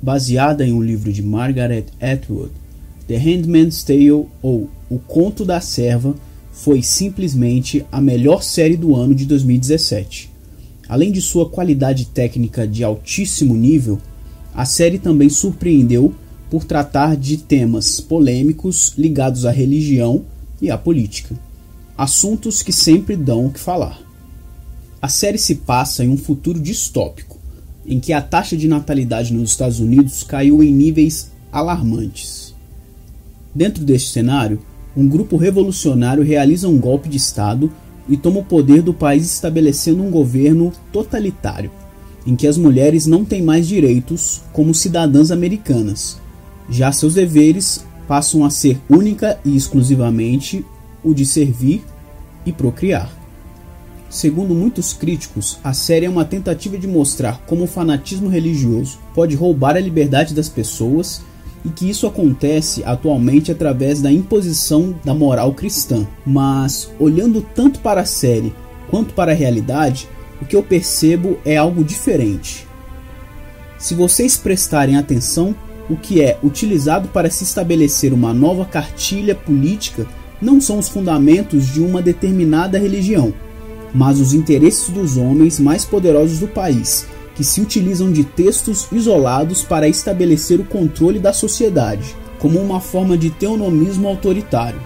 baseada em um livro de Margaret Atwood, The Handmaid's Tale ou O Conto da Serva foi simplesmente a melhor série do ano de 2017. Além de sua qualidade técnica de altíssimo nível, a série também surpreendeu por tratar de temas polêmicos ligados à religião e à política, assuntos que sempre dão o que falar. A série se passa em um futuro distópico, em que a taxa de natalidade nos Estados Unidos caiu em níveis alarmantes. Dentro deste cenário, um grupo revolucionário realiza um golpe de Estado e toma o poder do país estabelecendo um governo totalitário, em que as mulheres não têm mais direitos como cidadãs americanas. Já seus deveres passam a ser única e exclusivamente o de servir e procriar. Segundo muitos críticos, a série é uma tentativa de mostrar como o fanatismo religioso pode roubar a liberdade das pessoas e que isso acontece atualmente através da imposição da moral cristã. Mas, olhando tanto para a série quanto para a realidade, o que eu percebo é algo diferente. Se vocês prestarem atenção, o que é utilizado para se estabelecer uma nova cartilha política não são os fundamentos de uma determinada religião mas os interesses dos homens mais poderosos do país, que se utilizam de textos isolados para estabelecer o controle da sociedade, como uma forma de teonomismo autoritário.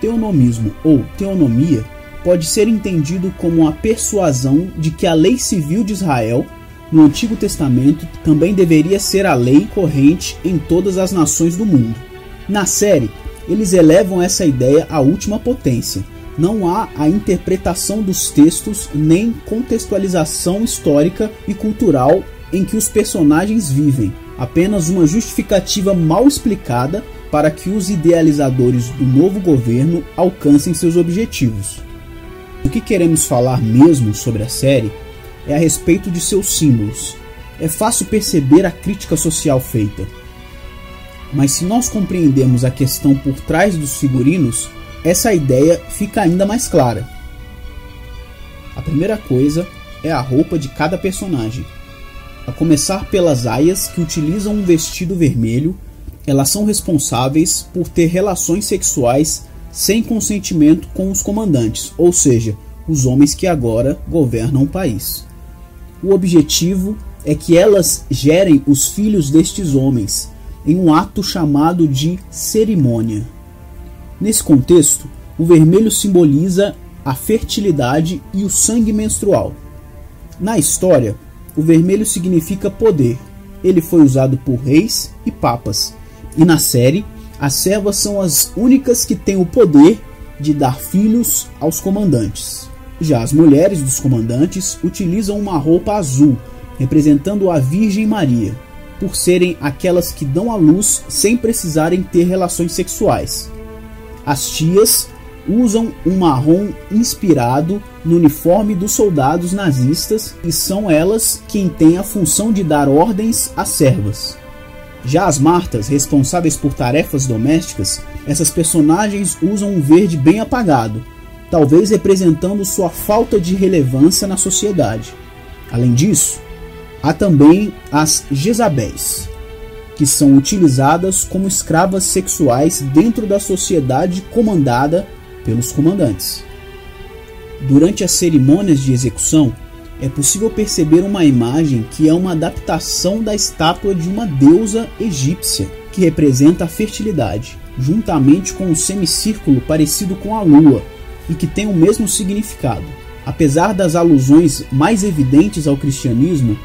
Teonomismo ou teonomia pode ser entendido como a persuasão de que a lei civil de Israel no Antigo Testamento também deveria ser a lei corrente em todas as nações do mundo. Na série, eles elevam essa ideia à última potência, não há a interpretação dos textos nem contextualização histórica e cultural em que os personagens vivem, apenas uma justificativa mal explicada para que os idealizadores do novo governo alcancem seus objetivos. O que queremos falar mesmo sobre a série é a respeito de seus símbolos. É fácil perceber a crítica social feita. Mas se nós compreendermos a questão por trás dos figurinos, essa ideia fica ainda mais clara. A primeira coisa é a roupa de cada personagem. A começar pelas aias que utilizam um vestido vermelho, elas são responsáveis por ter relações sexuais sem consentimento com os comandantes, ou seja, os homens que agora governam o país. O objetivo é que elas gerem os filhos destes homens em um ato chamado de cerimônia. Nesse contexto, o vermelho simboliza a fertilidade e o sangue menstrual. Na história, o vermelho significa poder. Ele foi usado por reis e papas. E na série, as servas são as únicas que têm o poder de dar filhos aos comandantes. Já as mulheres dos comandantes utilizam uma roupa azul, representando a Virgem Maria, por serem aquelas que dão à luz sem precisarem ter relações sexuais. As tias usam um marrom inspirado no uniforme dos soldados nazistas e são elas quem têm a função de dar ordens às servas. Já as martas, responsáveis por tarefas domésticas, essas personagens usam um verde bem apagado, talvez representando sua falta de relevância na sociedade. Além disso, há também as Jezabéis, que são utilizadas como escravas sexuais dentro da sociedade comandada pelos comandantes. Durante as cerimônias de execução, é possível perceber uma imagem que é uma adaptação da estátua de uma deusa egípcia, que representa a fertilidade, juntamente com um semicírculo parecido com a lua e que tem o mesmo significado. Apesar das alusões mais evidentes ao cristianismo,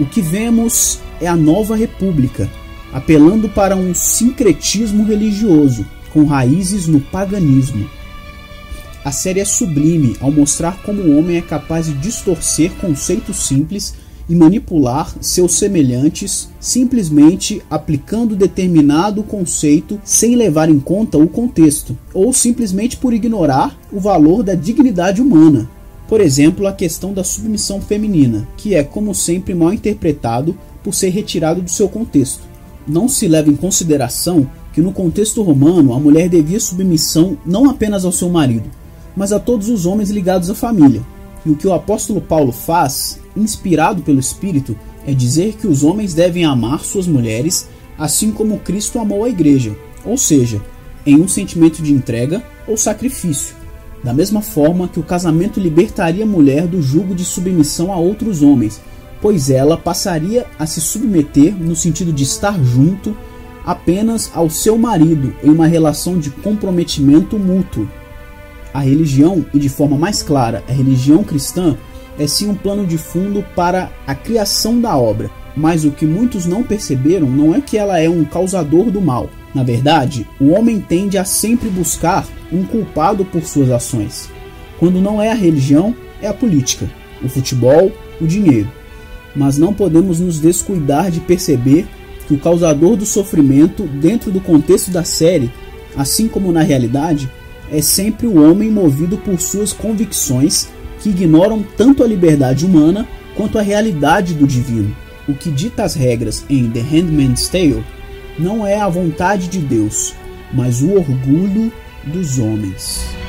o que vemos é a nova república, apelando para um sincretismo religioso com raízes no paganismo. A série é sublime ao mostrar como o homem é capaz de distorcer conceitos simples e manipular seus semelhantes simplesmente aplicando determinado conceito sem levar em conta o contexto, ou simplesmente por ignorar o valor da dignidade humana. Por exemplo, a questão da submissão feminina, que é, como sempre, mal interpretado por ser retirado do seu contexto não se leva em consideração que no contexto romano a mulher devia submissão não apenas ao seu marido, mas a todos os homens ligados à família. E o que o apóstolo Paulo faz, inspirado pelo Espírito, é dizer que os homens devem amar suas mulheres assim como Cristo amou a igreja, ou seja, em um sentimento de entrega ou sacrifício. Da mesma forma que o casamento libertaria a mulher do jugo de submissão a outros homens, pois ela passaria a se submeter no sentido de estar junto apenas ao seu marido em uma relação de comprometimento mútuo. A religião, e de forma mais clara, a religião cristã, é sim um plano de fundo para a criação da obra, mas o que muitos não perceberam não é que ela é um causador do mal. Na verdade, o homem tende a sempre buscar um culpado por suas ações. Quando não é a religião, é a política, o futebol, o dinheiro. Mas não podemos nos descuidar de perceber que o causador do sofrimento dentro do contexto da série, assim como na realidade, é sempre o homem movido por suas convicções que ignoram tanto a liberdade humana quanto a realidade do divino. O que dita as regras em The Handmaid's Tale não é a vontade de Deus, mas o orgulho dos homens.